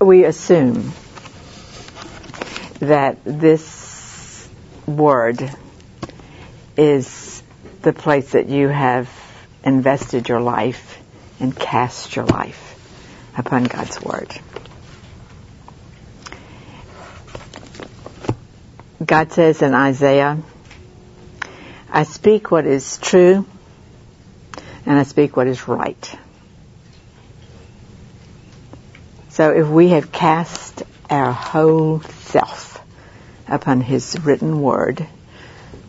we assume that this word is the place that you have invested your life and cast your life upon God's word. God says in Isaiah, I speak what is true and I speak what is right. So if we have cast our whole self upon His written word,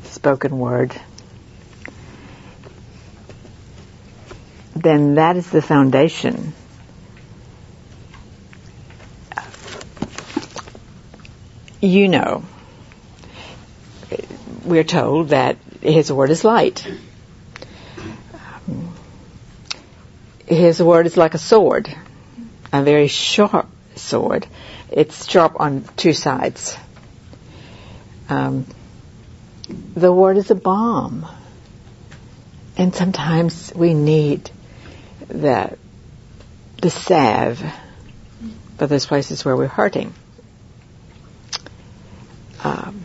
spoken word, then that is the foundation. You know, we're told that His word is light. His word is like a sword a very sharp sword. It's sharp on two sides. Um, the word is a balm. And sometimes we need the, the salve for those places where we're hurting. Um,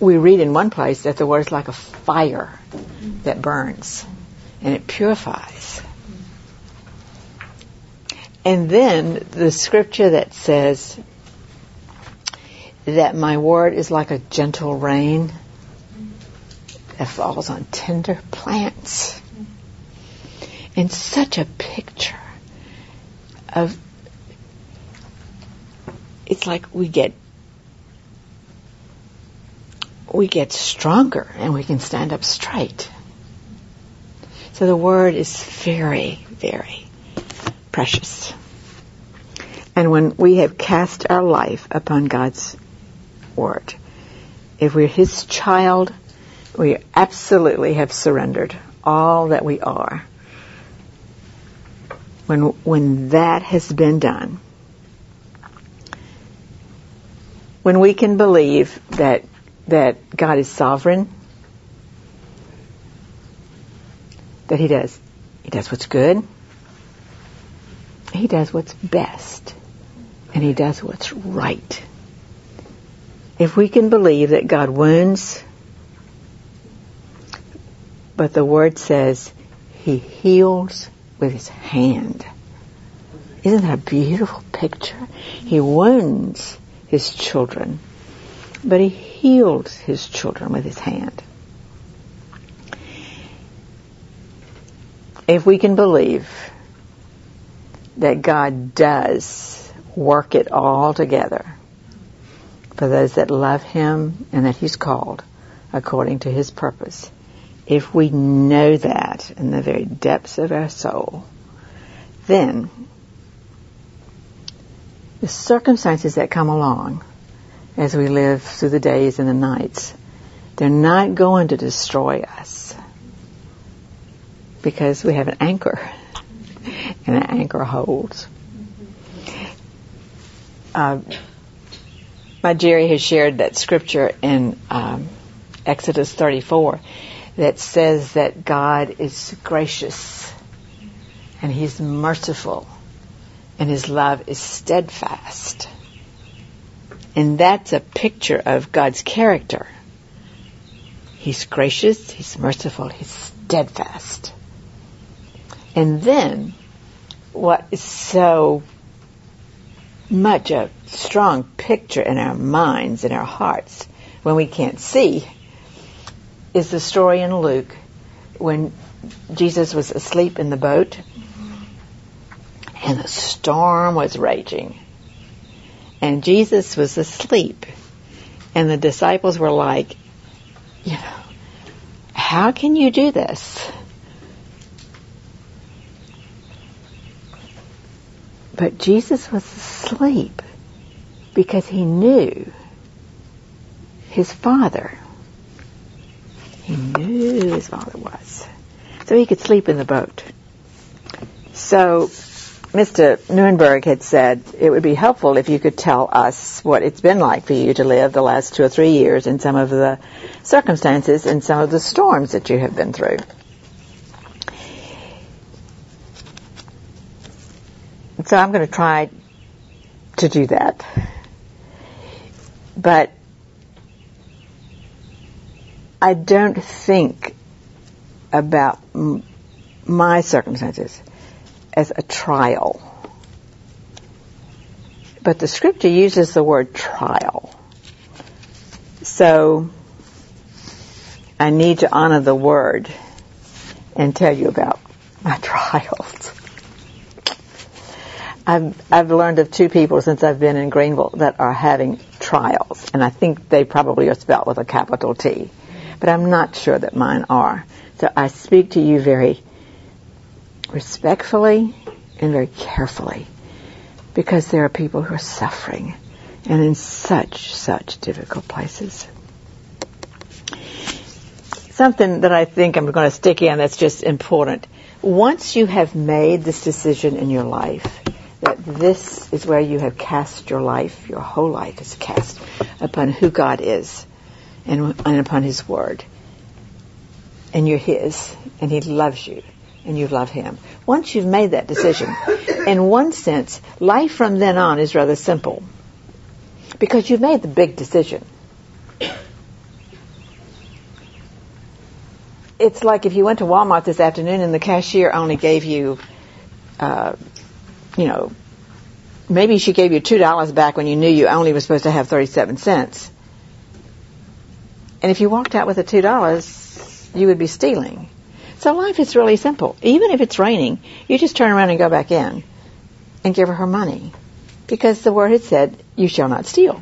we read in one place that the word is like a fire that burns and it purifies. And then the scripture that says that my word is like a gentle rain that falls on tender plants. And such a picture of it's like we get we get stronger and we can stand up straight. So the word is very, very precious. And when we have cast our life upon God's word, if we're His child, we absolutely have surrendered all that we are. When, when that has been done, when we can believe that, that God is sovereign, that He does, He does what's good, he does what's best and he does what's right. If we can believe that God wounds, but the word says he heals with his hand. Isn't that a beautiful picture? He wounds his children, but he heals his children with his hand. If we can believe that God does work it all together for those that love Him and that He's called according to His purpose. If we know that in the very depths of our soul, then the circumstances that come along as we live through the days and the nights, they're not going to destroy us because we have an anchor and an anchor holds. Uh, my Jerry has shared that scripture in um, Exodus 34 that says that God is gracious and He's merciful and His love is steadfast. And that's a picture of God's character. He's gracious, He's merciful, He's steadfast. And then, what is so much a strong picture in our minds and our hearts when we can't see is the story in Luke when Jesus was asleep in the boat and the storm was raging. And Jesus was asleep. And the disciples were like, you know, how can you do this? But Jesus was asleep because he knew his father. He knew who his father was. So he could sleep in the boat. So Mr. Newenberg had said it would be helpful if you could tell us what it's been like for you to live the last two or three years in some of the circumstances and some of the storms that you have been through. So I'm going to try to do that. But I don't think about m- my circumstances as a trial. But the scripture uses the word trial. So I need to honor the word and tell you about my trials. I've, I've learned of two people since I've been in Greenville that are having trials, and I think they probably are spelled with a capital T, but I'm not sure that mine are. So I speak to you very respectfully and very carefully because there are people who are suffering and in such, such difficult places. Something that I think I'm going to stick in that's just important. Once you have made this decision in your life, that this is where you have cast your life, your whole life is cast upon who God is and, and upon His Word. And you're His, and He loves you, and you love Him. Once you've made that decision, in one sense, life from then on is rather simple. Because you've made the big decision. It's like if you went to Walmart this afternoon and the cashier only gave you uh, you know, maybe she gave you two dollars back when you knew you only were supposed to have thirty-seven cents. And if you walked out with the two dollars, you would be stealing. So life is really simple. Even if it's raining, you just turn around and go back in and give her her money. Because the word had said, you shall not steal.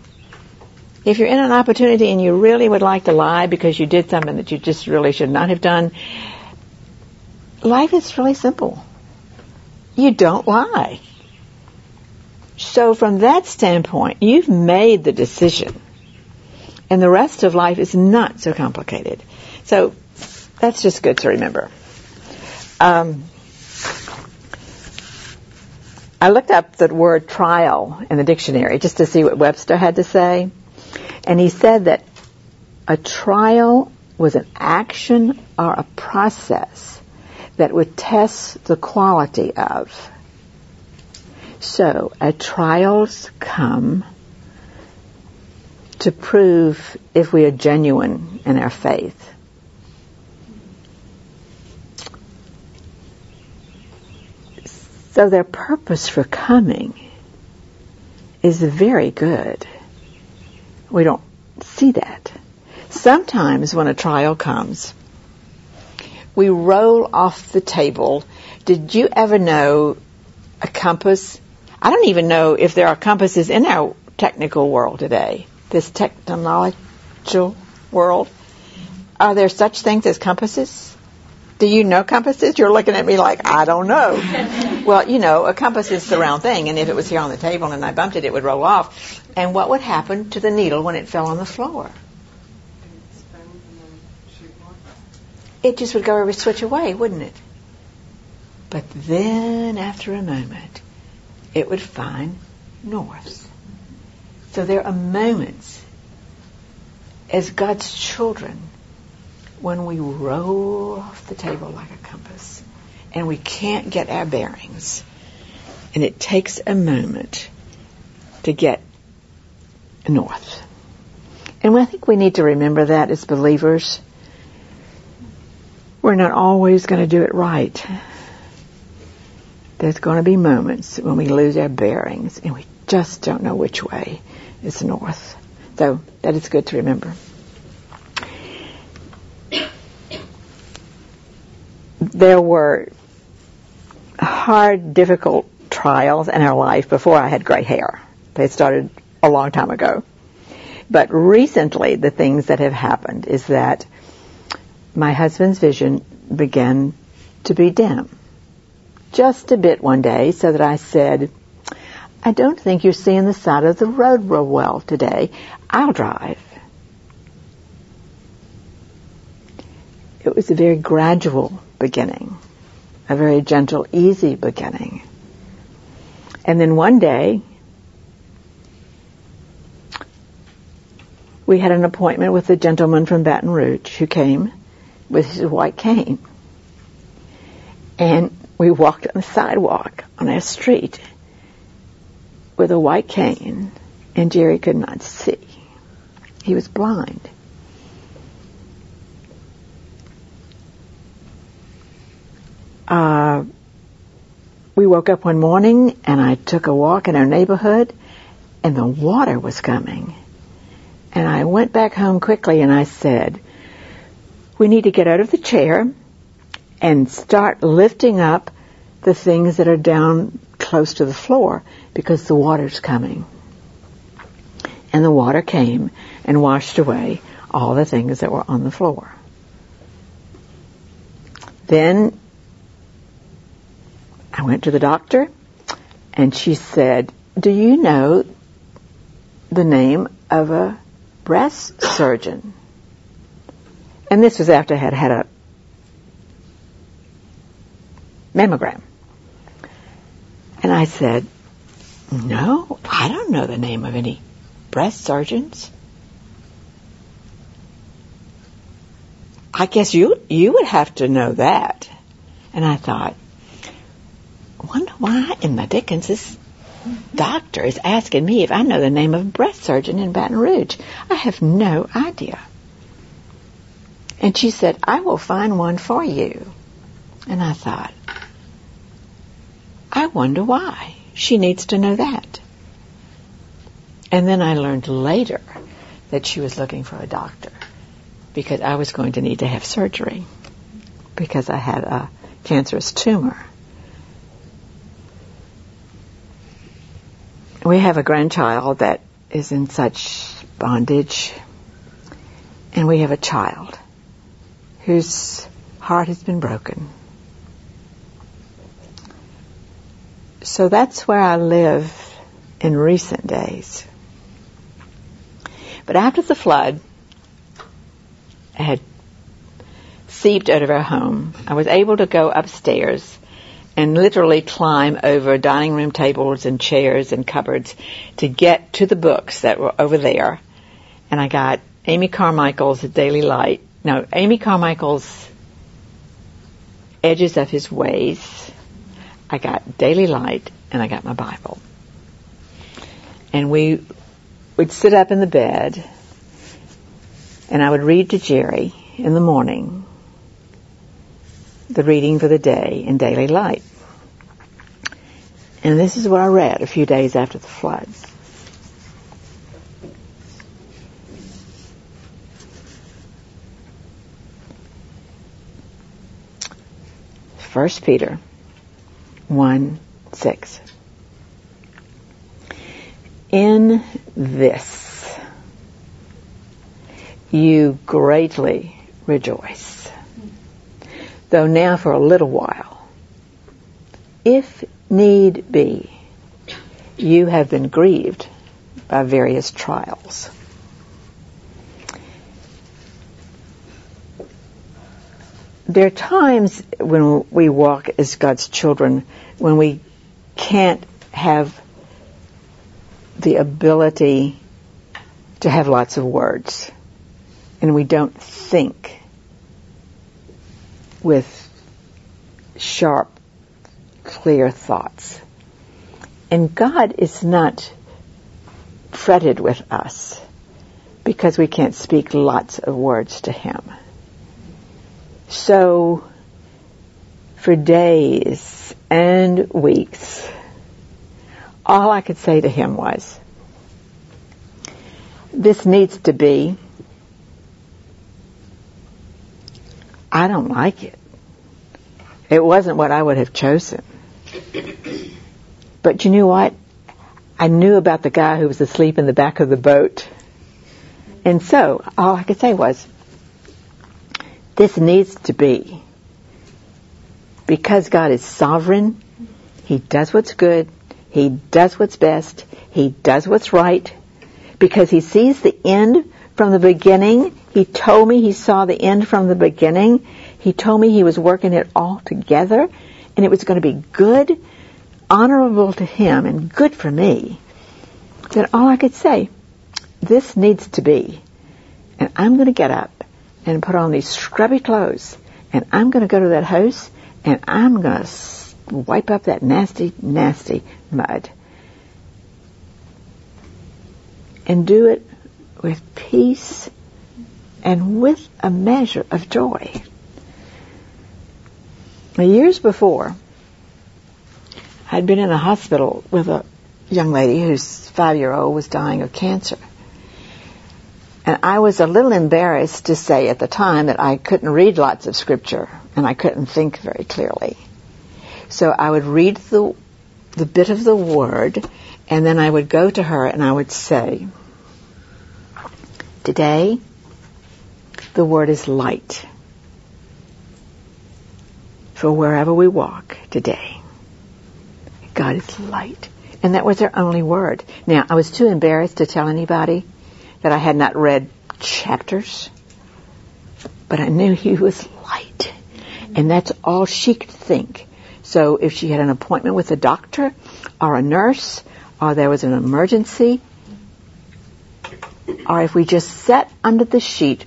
If you're in an opportunity and you really would like to lie because you did something that you just really should not have done, life is really simple you don't lie. So from that standpoint, you've made the decision. And the rest of life is not so complicated. So that's just good to remember. Um, I looked up the word trial in the dictionary just to see what Webster had to say. And he said that a trial was an action or a process that would test the quality of. So, a trials come to prove if we are genuine in our faith. So their purpose for coming is very good. We don't see that. Sometimes when a trial comes, we roll off the table. Did you ever know a compass? I don't even know if there are compasses in our technical world today, this technological world. Are there such things as compasses? Do you know compasses? You're looking at me like, I don't know. well, you know, a compass is the round thing, and if it was here on the table and I bumped it, it would roll off. And what would happen to the needle when it fell on the floor? It just would go every switch away, wouldn't it? But then, after a moment, it would find north. So there are moments as God's children when we roll off the table like a compass and we can't get our bearings. And it takes a moment to get north. And I think we need to remember that as believers we're not always going to do it right. There's going to be moments when we lose our bearings and we just don't know which way is north. So that is good to remember. There were hard, difficult trials in our life before I had gray hair. They started a long time ago. But recently, the things that have happened is that my husband's vision began to be dim. Just a bit one day, so that I said, I don't think you're seeing the side of the road real well today. I'll drive. It was a very gradual beginning, a very gentle, easy beginning. And then one day, we had an appointment with a gentleman from Baton Rouge who came with his white cane. And we walked on the sidewalk on our street with a white cane, and Jerry could not see. He was blind. Uh, we woke up one morning and I took a walk in our neighborhood and the water was coming. And I went back home quickly and I said, we need to get out of the chair and start lifting up the things that are down close to the floor because the water's coming. And the water came and washed away all the things that were on the floor. Then I went to the doctor and she said, do you know the name of a breast surgeon? And this was after I had had a mammogram. And I said, no, I don't know the name of any breast surgeons. I guess you you would have to know that. And I thought, wonder why in the Dickens this doctor is asking me if I know the name of a breast surgeon in Baton Rouge. I have no idea. And she said, I will find one for you. And I thought, I wonder why. She needs to know that. And then I learned later that she was looking for a doctor because I was going to need to have surgery because I had a cancerous tumor. We have a grandchild that is in such bondage, and we have a child whose heart has been broken. So that's where I live in recent days. But after the flood had seeped out of our home, I was able to go upstairs and literally climb over dining room tables and chairs and cupboards to get to the books that were over there. And I got Amy Carmichael's Daily Light. Now, Amy Carmichael's Edges of His Ways, I got Daily Light, and I got my Bible. And we would sit up in the bed, and I would read to Jerry in the morning the reading for the day in Daily Light. And this is what I read a few days after the floods. 1 Peter 1 6. In this you greatly rejoice, though now for a little while, if need be, you have been grieved by various trials There are times when we walk as God's children when we can't have the ability to have lots of words and we don't think with sharp, clear thoughts. And God is not fretted with us because we can't speak lots of words to Him. So, for days and weeks, all I could say to Him was, this needs to be I don't like it. It wasn't what I would have chosen. But you know what? I knew about the guy who was asleep in the back of the boat. And so, all I could say was, this needs to be. Because God is sovereign, He does what's good, He does what's best, He does what's right, because He sees the end from the beginning. He told me he saw the end from the beginning. He told me he was working it all together and it was going to be good, honorable to him and good for me. Then all I could say, this needs to be. And I'm going to get up and put on these scrubby clothes and I'm going to go to that house and I'm going to wipe up that nasty, nasty mud. and do it with peace and with a measure of joy. Now, years before, I'd been in a hospital with a young lady whose five-year-old was dying of cancer. And I was a little embarrassed to say at the time that I couldn't read lots of scripture and I couldn't think very clearly. So I would read the, the bit of the word and then I would go to her and I would say, today the word is light for wherever we walk today. God is light. And that was their only word. Now, I was too embarrassed to tell anybody that I had not read chapters, but I knew he was light. And that's all she could think. So if she had an appointment with a doctor or a nurse, or there was an emergency, or if we just sat under the sheet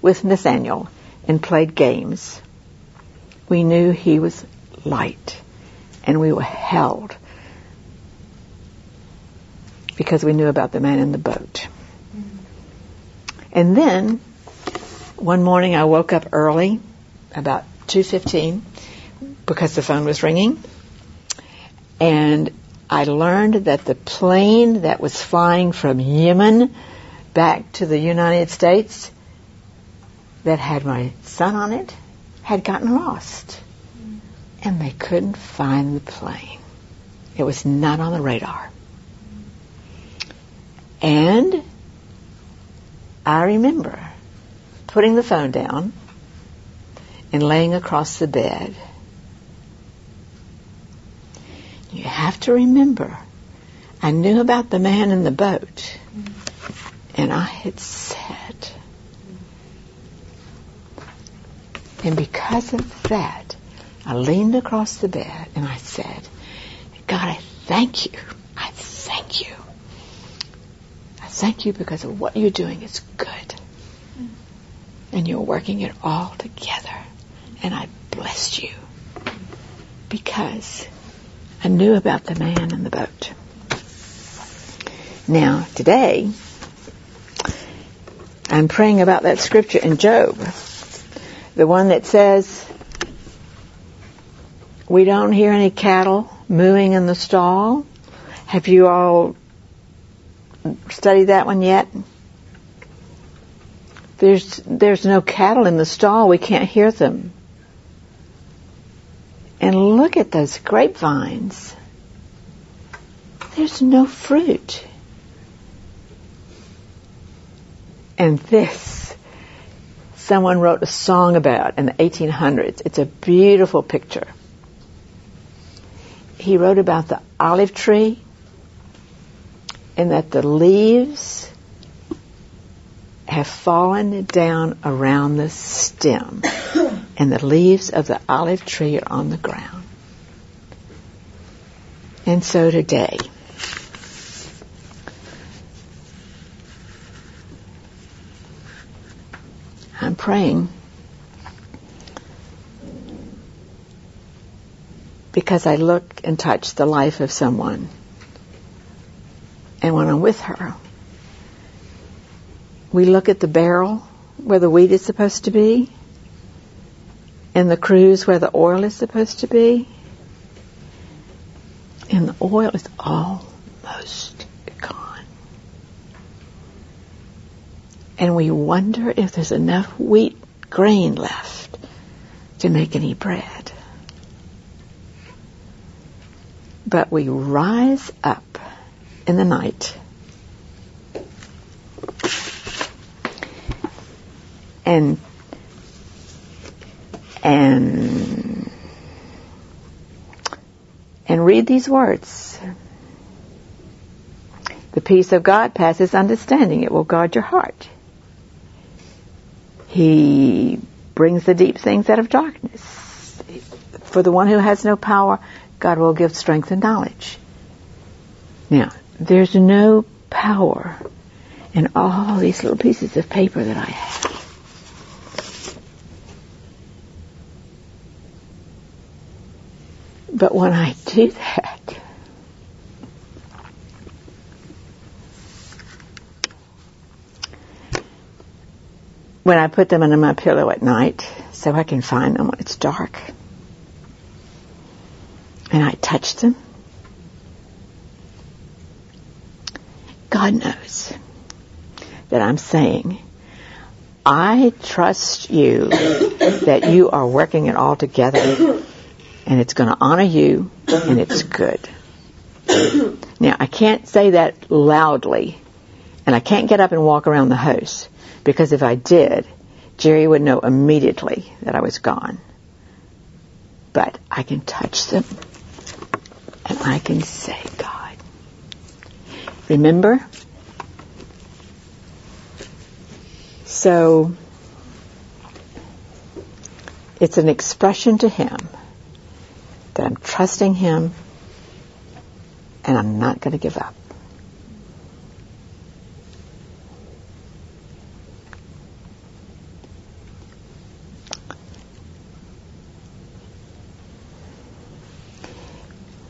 with Nathaniel and played games, we knew he was light and we were held because we knew about the man in the boat. And then one morning I woke up early, about 2:15, because the phone was ringing, and I learned that the plane that was flying from Yemen back to the United States that had my son on it had gotten lost. And they couldn't find the plane. It was not on the radar. And I remember putting the phone down and laying across the bed. You have to remember, I knew about the man in the boat, and I had said, and because of that, I leaned across the bed and I said, God, I thank you. I thank you thank you because of what you're doing is good. And you're working it all together. And I blessed you because I knew about the man in the boat. Now, today, I'm praying about that scripture in Job. The one that says, we don't hear any cattle mooing in the stall. Have you all studied that one yet? There's, there's no cattle in the stall. We can't hear them. And look at those grapevines. There's no fruit. And this, someone wrote a song about in the 1800s. It's a beautiful picture. He wrote about the olive tree and that the leaves have fallen down around the stem and the leaves of the olive tree are on the ground. And so today, I'm praying because I look and touch the life of someone and when I'm with her, we look at the barrel where the wheat is supposed to be, and the cruse where the oil is supposed to be, and the oil is almost gone. And we wonder if there's enough wheat grain left to make any bread. But we rise up in the night. And and and read these words. The peace of God passes understanding. It will guard your heart. He brings the deep things out of darkness. For the one who has no power, God will give strength and knowledge. Now, there's no power in all these little pieces of paper that I have. But when I do that, when I put them under my pillow at night so I can find them when it's dark, and I touch them, God knows that I'm saying, I trust you that you are working it all together and it's going to honor you and it's good. Now, I can't say that loudly and I can't get up and walk around the house because if I did, Jerry would know immediately that I was gone. But I can touch them and I can say, God, remember? So, it's an expression to Him that I'm trusting Him and I'm not going to give up.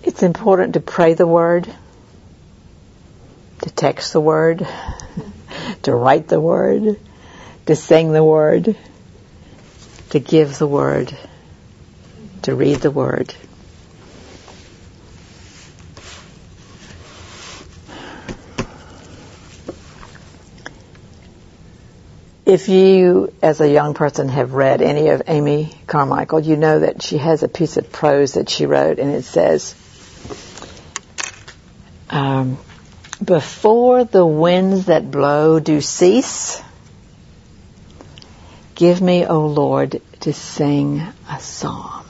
It's important to pray the word, text the word, to write the word, to sing the word, to give the word, to read the word. If you, as a young person, have read any of Amy Carmichael, you know that she has a piece of prose that she wrote, and it says, um, before the winds that blow do cease, give me, O Lord, to sing a psalm.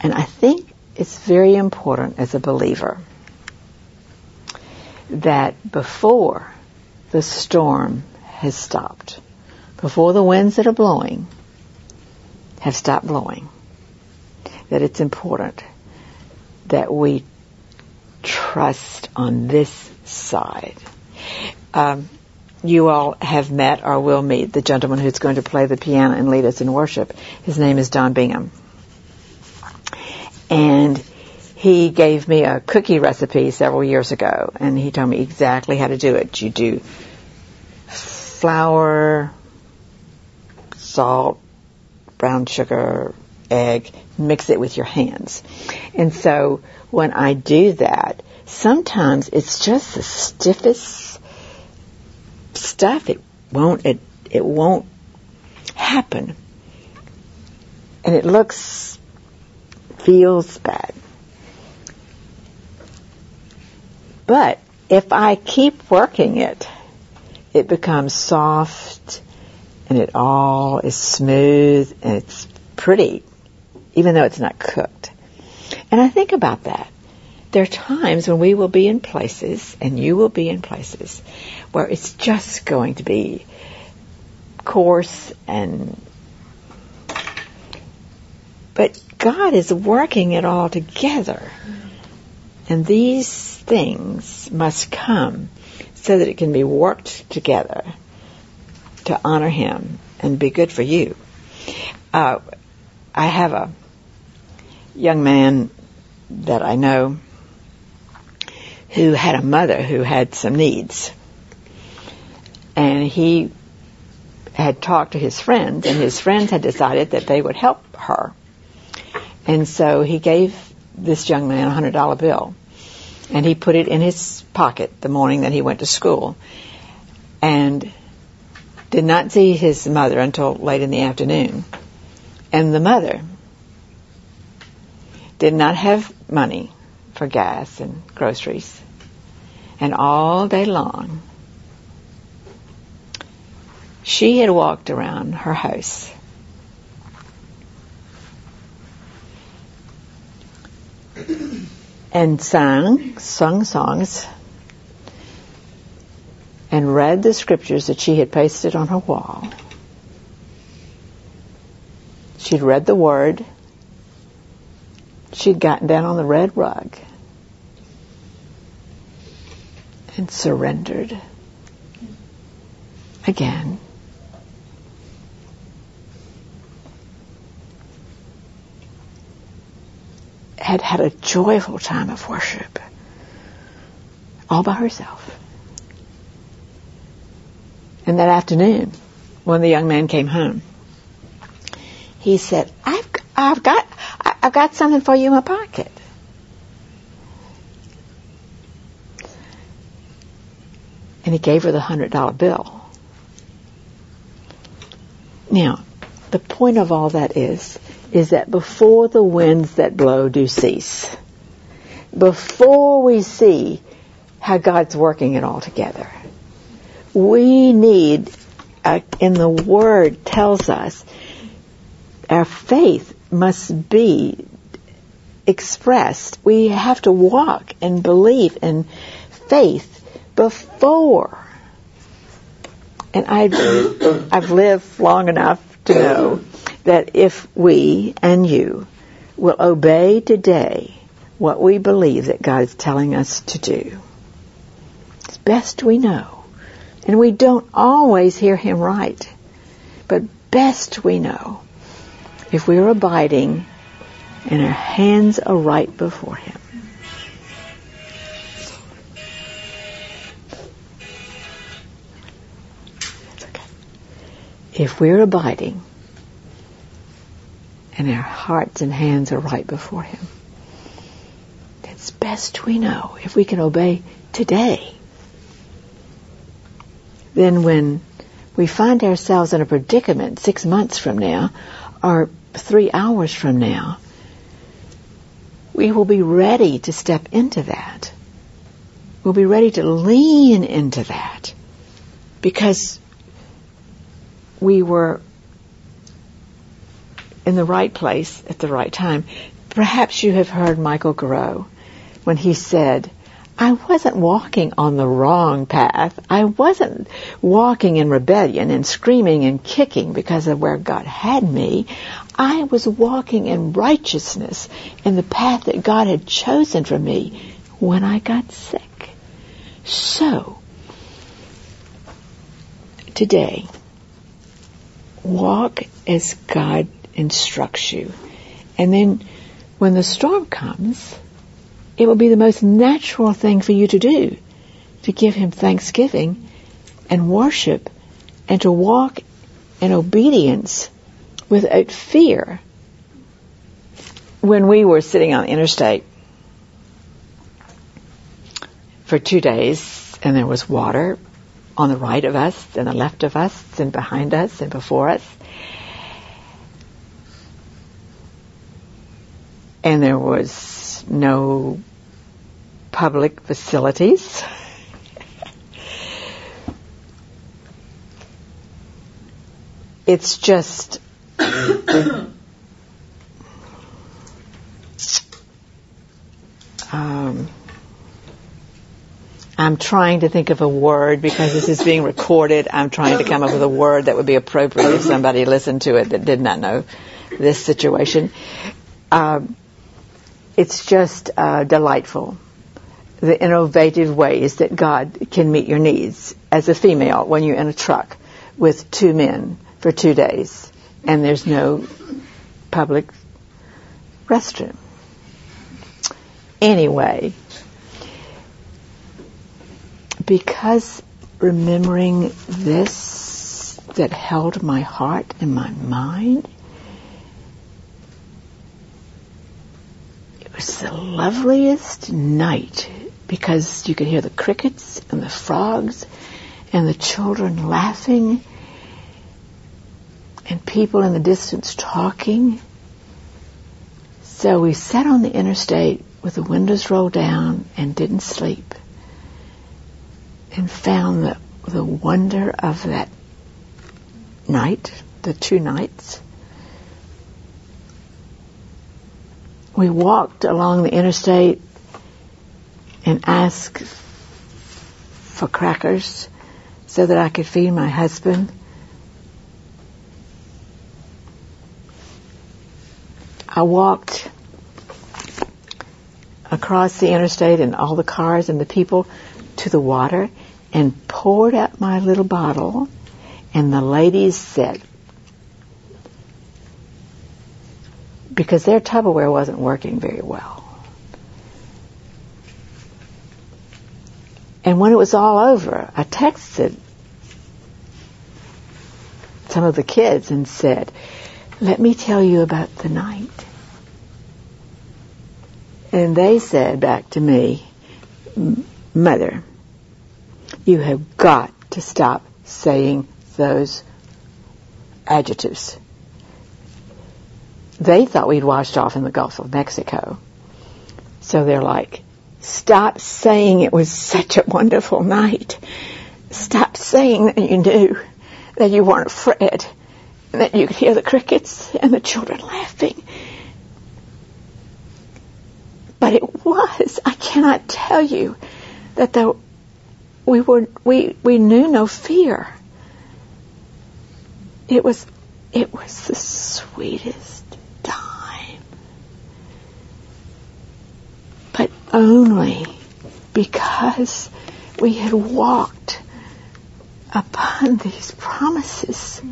And I think it's very important as a believer that before the storm has stopped, before the winds that are blowing have stopped blowing, that it's important that we trust on this side. Um, you all have met or will meet the gentleman who's going to play the piano and lead us in worship. His name is Don Bingham. And he gave me a cookie recipe several years ago, and he told me exactly how to do it. You do flour, salt, brown sugar, egg, mix it with your hands. And so when I do that, sometimes it's just the stiffest stuff. It won't, it, it won't happen. And it looks, feels bad. But if I keep working it, it becomes soft and it all is smooth and it's pretty, even though it's not cooked. And I think about that. There are times when we will be in places, and you will be in places, where it's just going to be coarse and but God is working it all together. And these things must come so that it can be worked together to honor Him and be good for you. Uh, I have a young man that I know who had a mother who had some needs. And he had talked to his friends, and his friends had decided that they would help her. And so he gave this young man a hundred dollar bill, and he put it in his pocket the morning that he went to school, and did not see his mother until late in the afternoon. And the mother did not have money for gas and groceries. And all day long, she had walked around her house and sang, sung songs, and read the scriptures that she had pasted on her wall. She'd read the word she'd gotten down on the red rug and surrendered again. Had had a joyful time of worship all by herself. And that afternoon, when the young man came home, he said, "I've I've got I've got something for you in my pocket." And he gave her the hundred dollar bill. Now, the point of all that is, is that before the winds that blow do cease, before we see how God's working it all together, we need, uh, in the Word tells us, our faith must be expressed. We have to walk and believe in faith before. And I've, I've lived long enough to know that if we and you will obey today what we believe that God is telling us to do, it's best we know. And we don't always hear Him right, but best we know if we are abiding and our hands are right before Him. If we're abiding and our hearts and hands are right before Him, it's best we know if we can obey today. Then when we find ourselves in a predicament six months from now or three hours from now, we will be ready to step into that. We'll be ready to lean into that because we were in the right place at the right time. Perhaps you have heard Michael Garreau when he said, I wasn't walking on the wrong path. I wasn't walking in rebellion and screaming and kicking because of where God had me. I was walking in righteousness in the path that God had chosen for me when I got sick. So, today, walk as God instructs you. And then when the storm comes, it will be the most natural thing for you to do to give Him thanksgiving and worship and to walk in obedience without fear. When we were sitting on the interstate for two days and there was water on the right of us and the left of us and behind us and before us. And there was no public facilities. it's just um, I'm trying to think of a word because this is being recorded. I'm trying to come up with a word that would be appropriate if somebody listened to it that did not know this situation. Um, it's just uh, delightful the innovative ways that God can meet your needs as a female when you're in a truck with two men for two days and there's no public restroom. Anyway, because remembering this that held my heart and my mind, was the loveliest night because you could hear the crickets and the frogs and the children laughing and people in the distance talking. So we sat on the interstate with the windows rolled down and didn't sleep and found the, the wonder of that night, the two nights. We walked along the interstate and asked for crackers so that I could feed my husband. I walked across the interstate and all the cars and the people to the water and poured out my little bottle, and the ladies said, because their Tupperware wasn't working very well. And when it was all over, I texted some of the kids and said, let me tell you about the night. And they said back to me, Mother, you have got to stop saying those adjectives. They thought we'd washed off in the Gulf of Mexico. So they're like, stop saying it was such a wonderful night. Stop saying that you knew that you weren't afraid and that you could hear the crickets and the children laughing. But it was, I cannot tell you that the, we were, we, we knew no fear. It was, it was the sweetest time. But only because we had walked upon these promises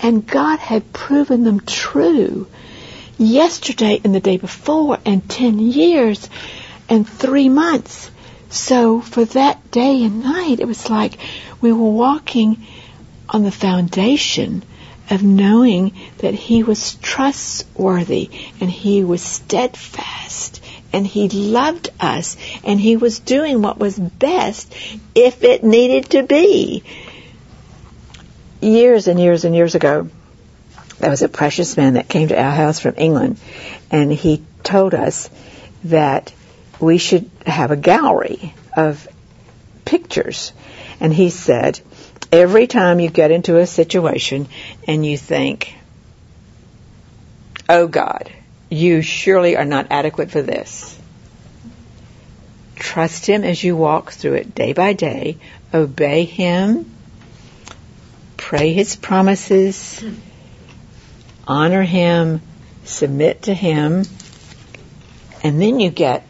and God had proven them true yesterday and the day before and 10 years and three months. So for that day and night, it was like we were walking on the foundation of knowing that he was trustworthy and he was steadfast and he loved us and he was doing what was best if it needed to be. Years and years and years ago, there was a precious man that came to our house from England and he told us that we should have a gallery of pictures. And he said, every time you get into a situation and you think, oh God, you surely are not adequate for this. Trust Him as you walk through it day by day. Obey Him. Pray His promises. Honor Him. Submit to Him. And then you get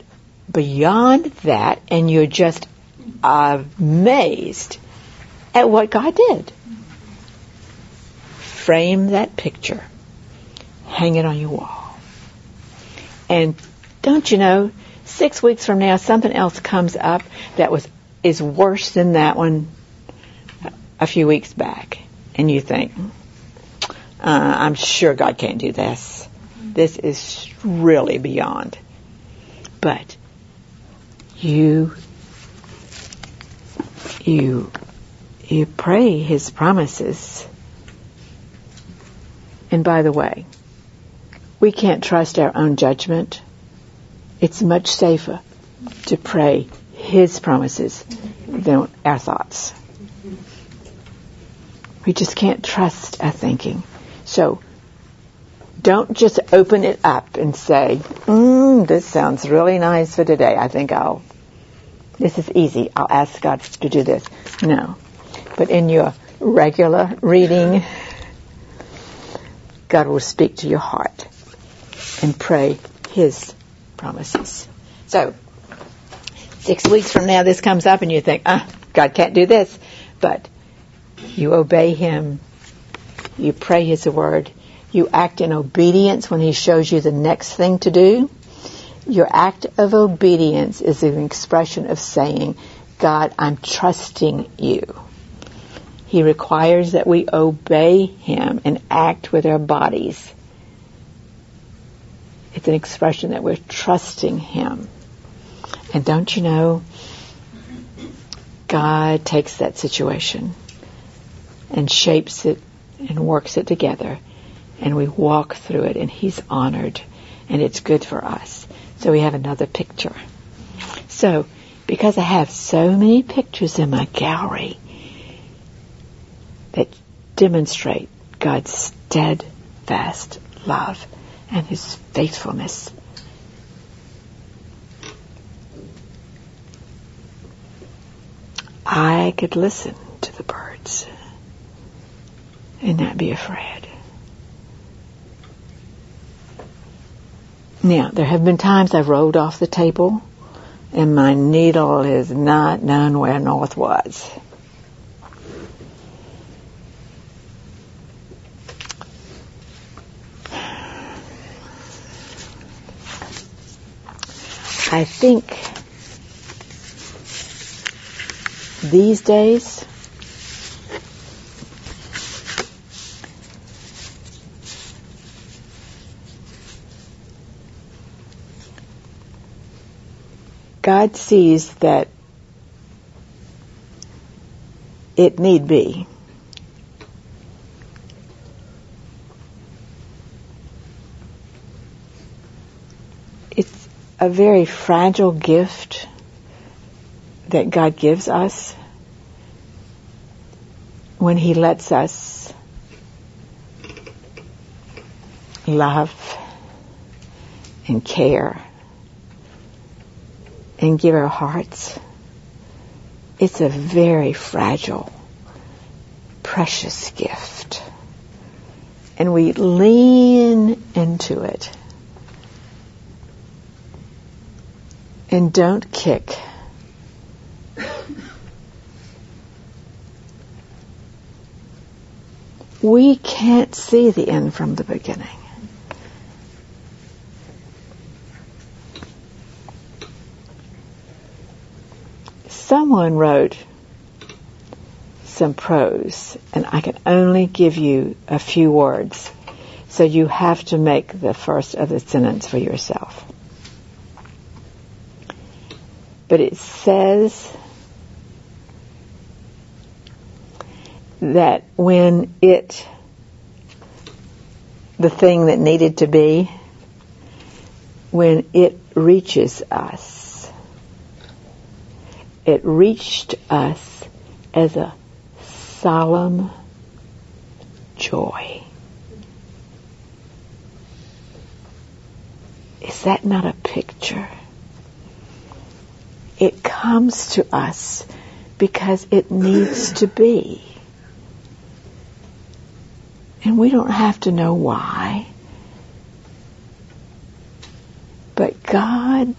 beyond that and you're just amazed at what God did. Frame that picture. Hang it on your wall. And don't you know, six weeks from now, something else comes up that was is worse than that one a few weeks back, and you think, uh, "I'm sure God can't do this. This is really beyond." But you you you pray his promises. And by the way, we can't trust our own judgment. It's much safer to pray his promises than our thoughts. We just can't trust our thinking. So don't just open it up and say, mm, this sounds really nice for today. I think I'll, this is easy. I'll ask God to do this. No. But in your regular reading, God will speak to your heart and pray His promises. So, six weeks from now this comes up and you think, ah, God can't do this. But you obey Him. You pray His word. You act in obedience when He shows you the next thing to do. Your act of obedience is an expression of saying, God, I'm trusting you. He requires that we obey Him and act with our bodies. It's an expression that we're trusting Him. And don't you know, God takes that situation and shapes it and works it together and we walk through it and He's honored and it's good for us. So we have another picture. So, because I have so many pictures in my gallery, that demonstrate God's steadfast love and His faithfulness. I could listen to the birds and not be afraid. Now, there have been times I've rolled off the table and my needle has not known where north was. I think these days God sees that it need be. It's a very fragile gift that God gives us when He lets us love and care and give our hearts. It's a very fragile, precious gift. And we lean into it and don't kick. We can't see the end from the beginning. someone wrote some prose, and I can only give you a few words. So you have to make the first of the sentence for yourself. But it says that when it, the thing that needed to be, when it reaches us, it reached us as a solemn joy. Is that not a picture? It comes to us because it needs to be. And we don't have to know why. But God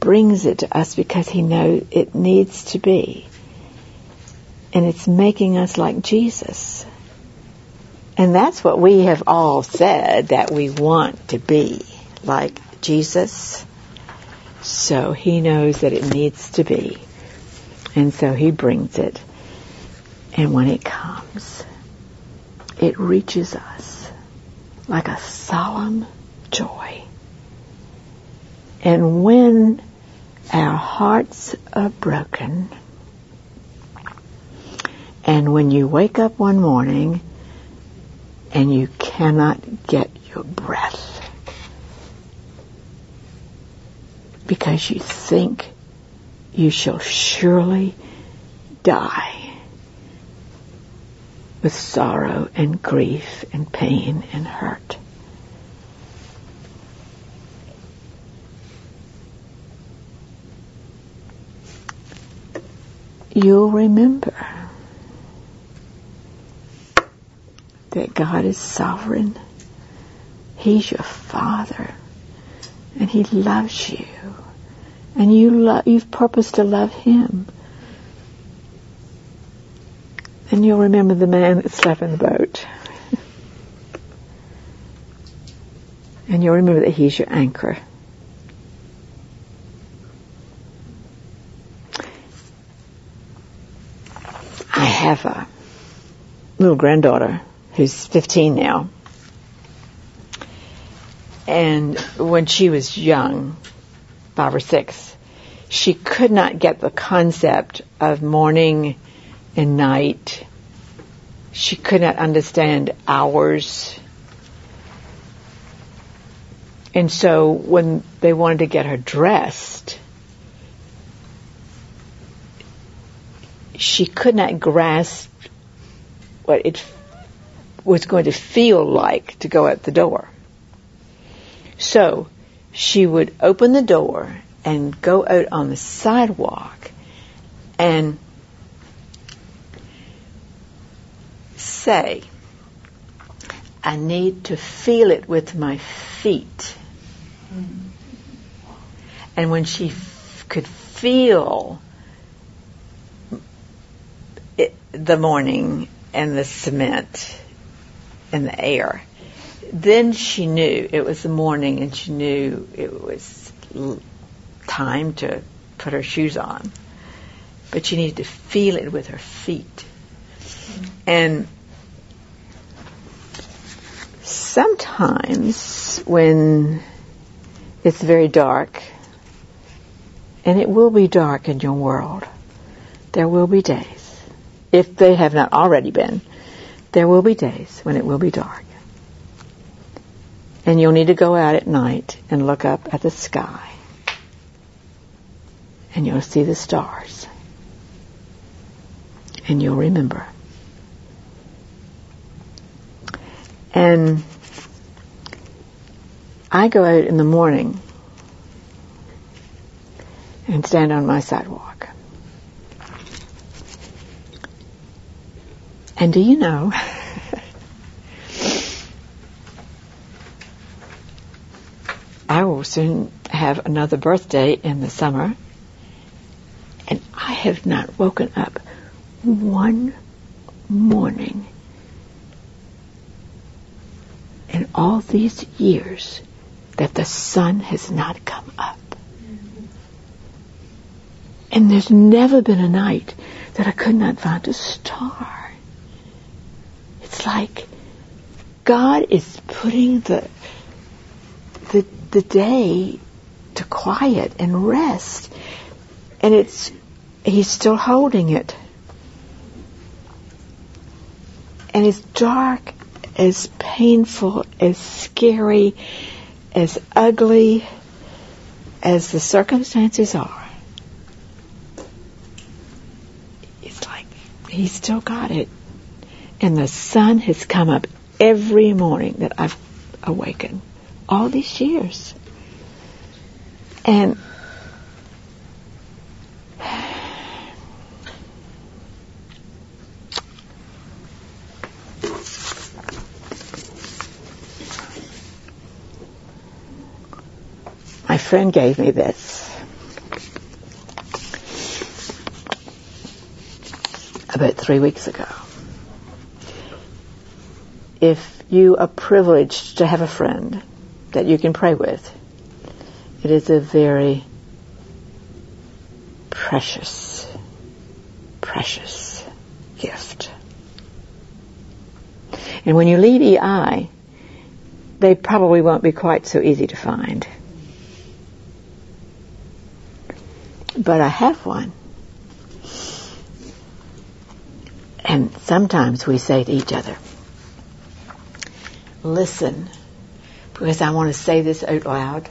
brings it to us because he knows it needs to be. And it's making us like Jesus. And that's what we have all said that we want to be like Jesus. So he knows that it needs to be. And so he brings it. And when it comes, it reaches us like a solemn joy. And when our hearts are broken. And when you wake up one morning and you cannot get your breath because you think you shall surely die with sorrow and grief and pain and hurt. you'll remember that God is sovereign. He's your Father. And He loves you. And you lo- you've purposed to love Him. And you'll remember the man that slept in the boat. and you'll remember that He's your anchor. I have a little granddaughter who's 15 now. And when she was young, five or six, she could not get the concept of morning and night. She could not understand hours. And so when they wanted to get her dressed, she could not grasp what it was going to feel like to go out the door. So she would open the door and go out on the sidewalk and say, I need to feel it with my feet. And when she f- could feel the morning and the cement and the air. Then she knew it was the morning and she knew it was time to put her shoes on. But she needed to feel it with her feet. And sometimes when it's very dark And it will be dark in your world. There will be days, if they have not already been, there will be days when it will be dark. And you'll need to go out at night and look up at the sky. And you'll see the stars. And you'll remember. And I go out in the morning and stand on my sidewalk. And do you know, I will soon have another birthday in the summer, and I have not woken up one morning in all these years that the sun has not come up. And there's never been a night that I could not find a star. It's like God is putting the the the day to quiet and rest. And it's he's still holding it. And as dark, as painful, as scary, as ugly as the circumstances are, it's like He's still got it. And the sun has come up every morning that I've awakened. All these years. And my friend gave me this. about three weeks ago. If you are privileged to have a friend that you can pray with, it is a very precious, precious gift. And when you leave EI, they probably won't be quite so easy to find. But I have one And sometimes we say to each other, listen, because I want to say this out loud.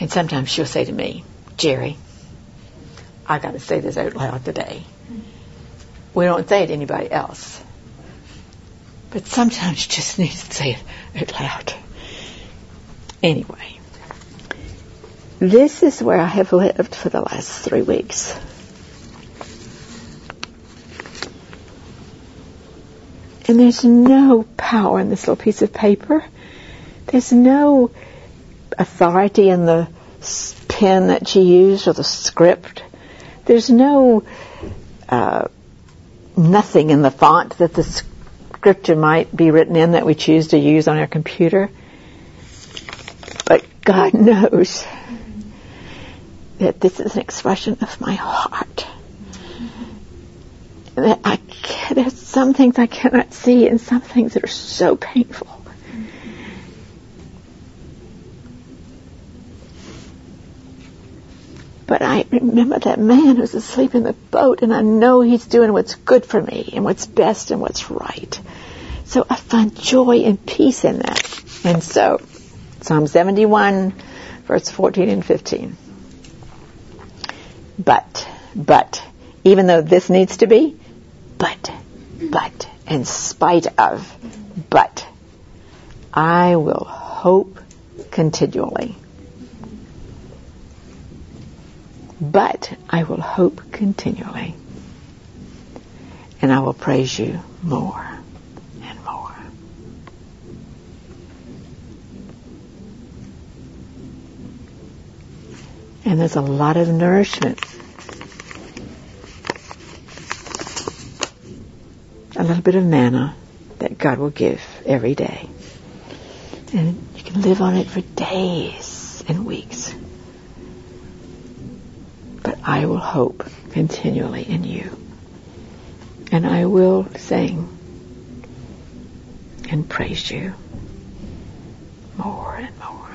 And sometimes she'll say to me, Gerrie, I got to say this out loud today. We don't say it to anybody else. But sometimes you just need to say it out loud. Anyway. This is where I have lived for the last three weeks. And there's no power in this little piece of paper. There's no authority in the pen that she used or the script. There's no uh, nothing in the font that the scripture might be written in that we choose to use on our computer. But God knows that this is an expression of my heart. That I some things I cannot see and some things that are so painful. But I remember that man who's asleep in the boat and I know he's doing what's good for me and what's best and what's right. So I find joy and peace in that. And so, Psalm 71, verse 14 and 15. But, but, even though this needs to be, but, but, in spite of, but, I will hope continually. But I will hope continually. And I will praise you more and more. And there's a lot of nourishment a little bit of manna that God will give every day. And you can live on it for days and weeks. But I will hope continually in you. And I will sing and praise you more and more.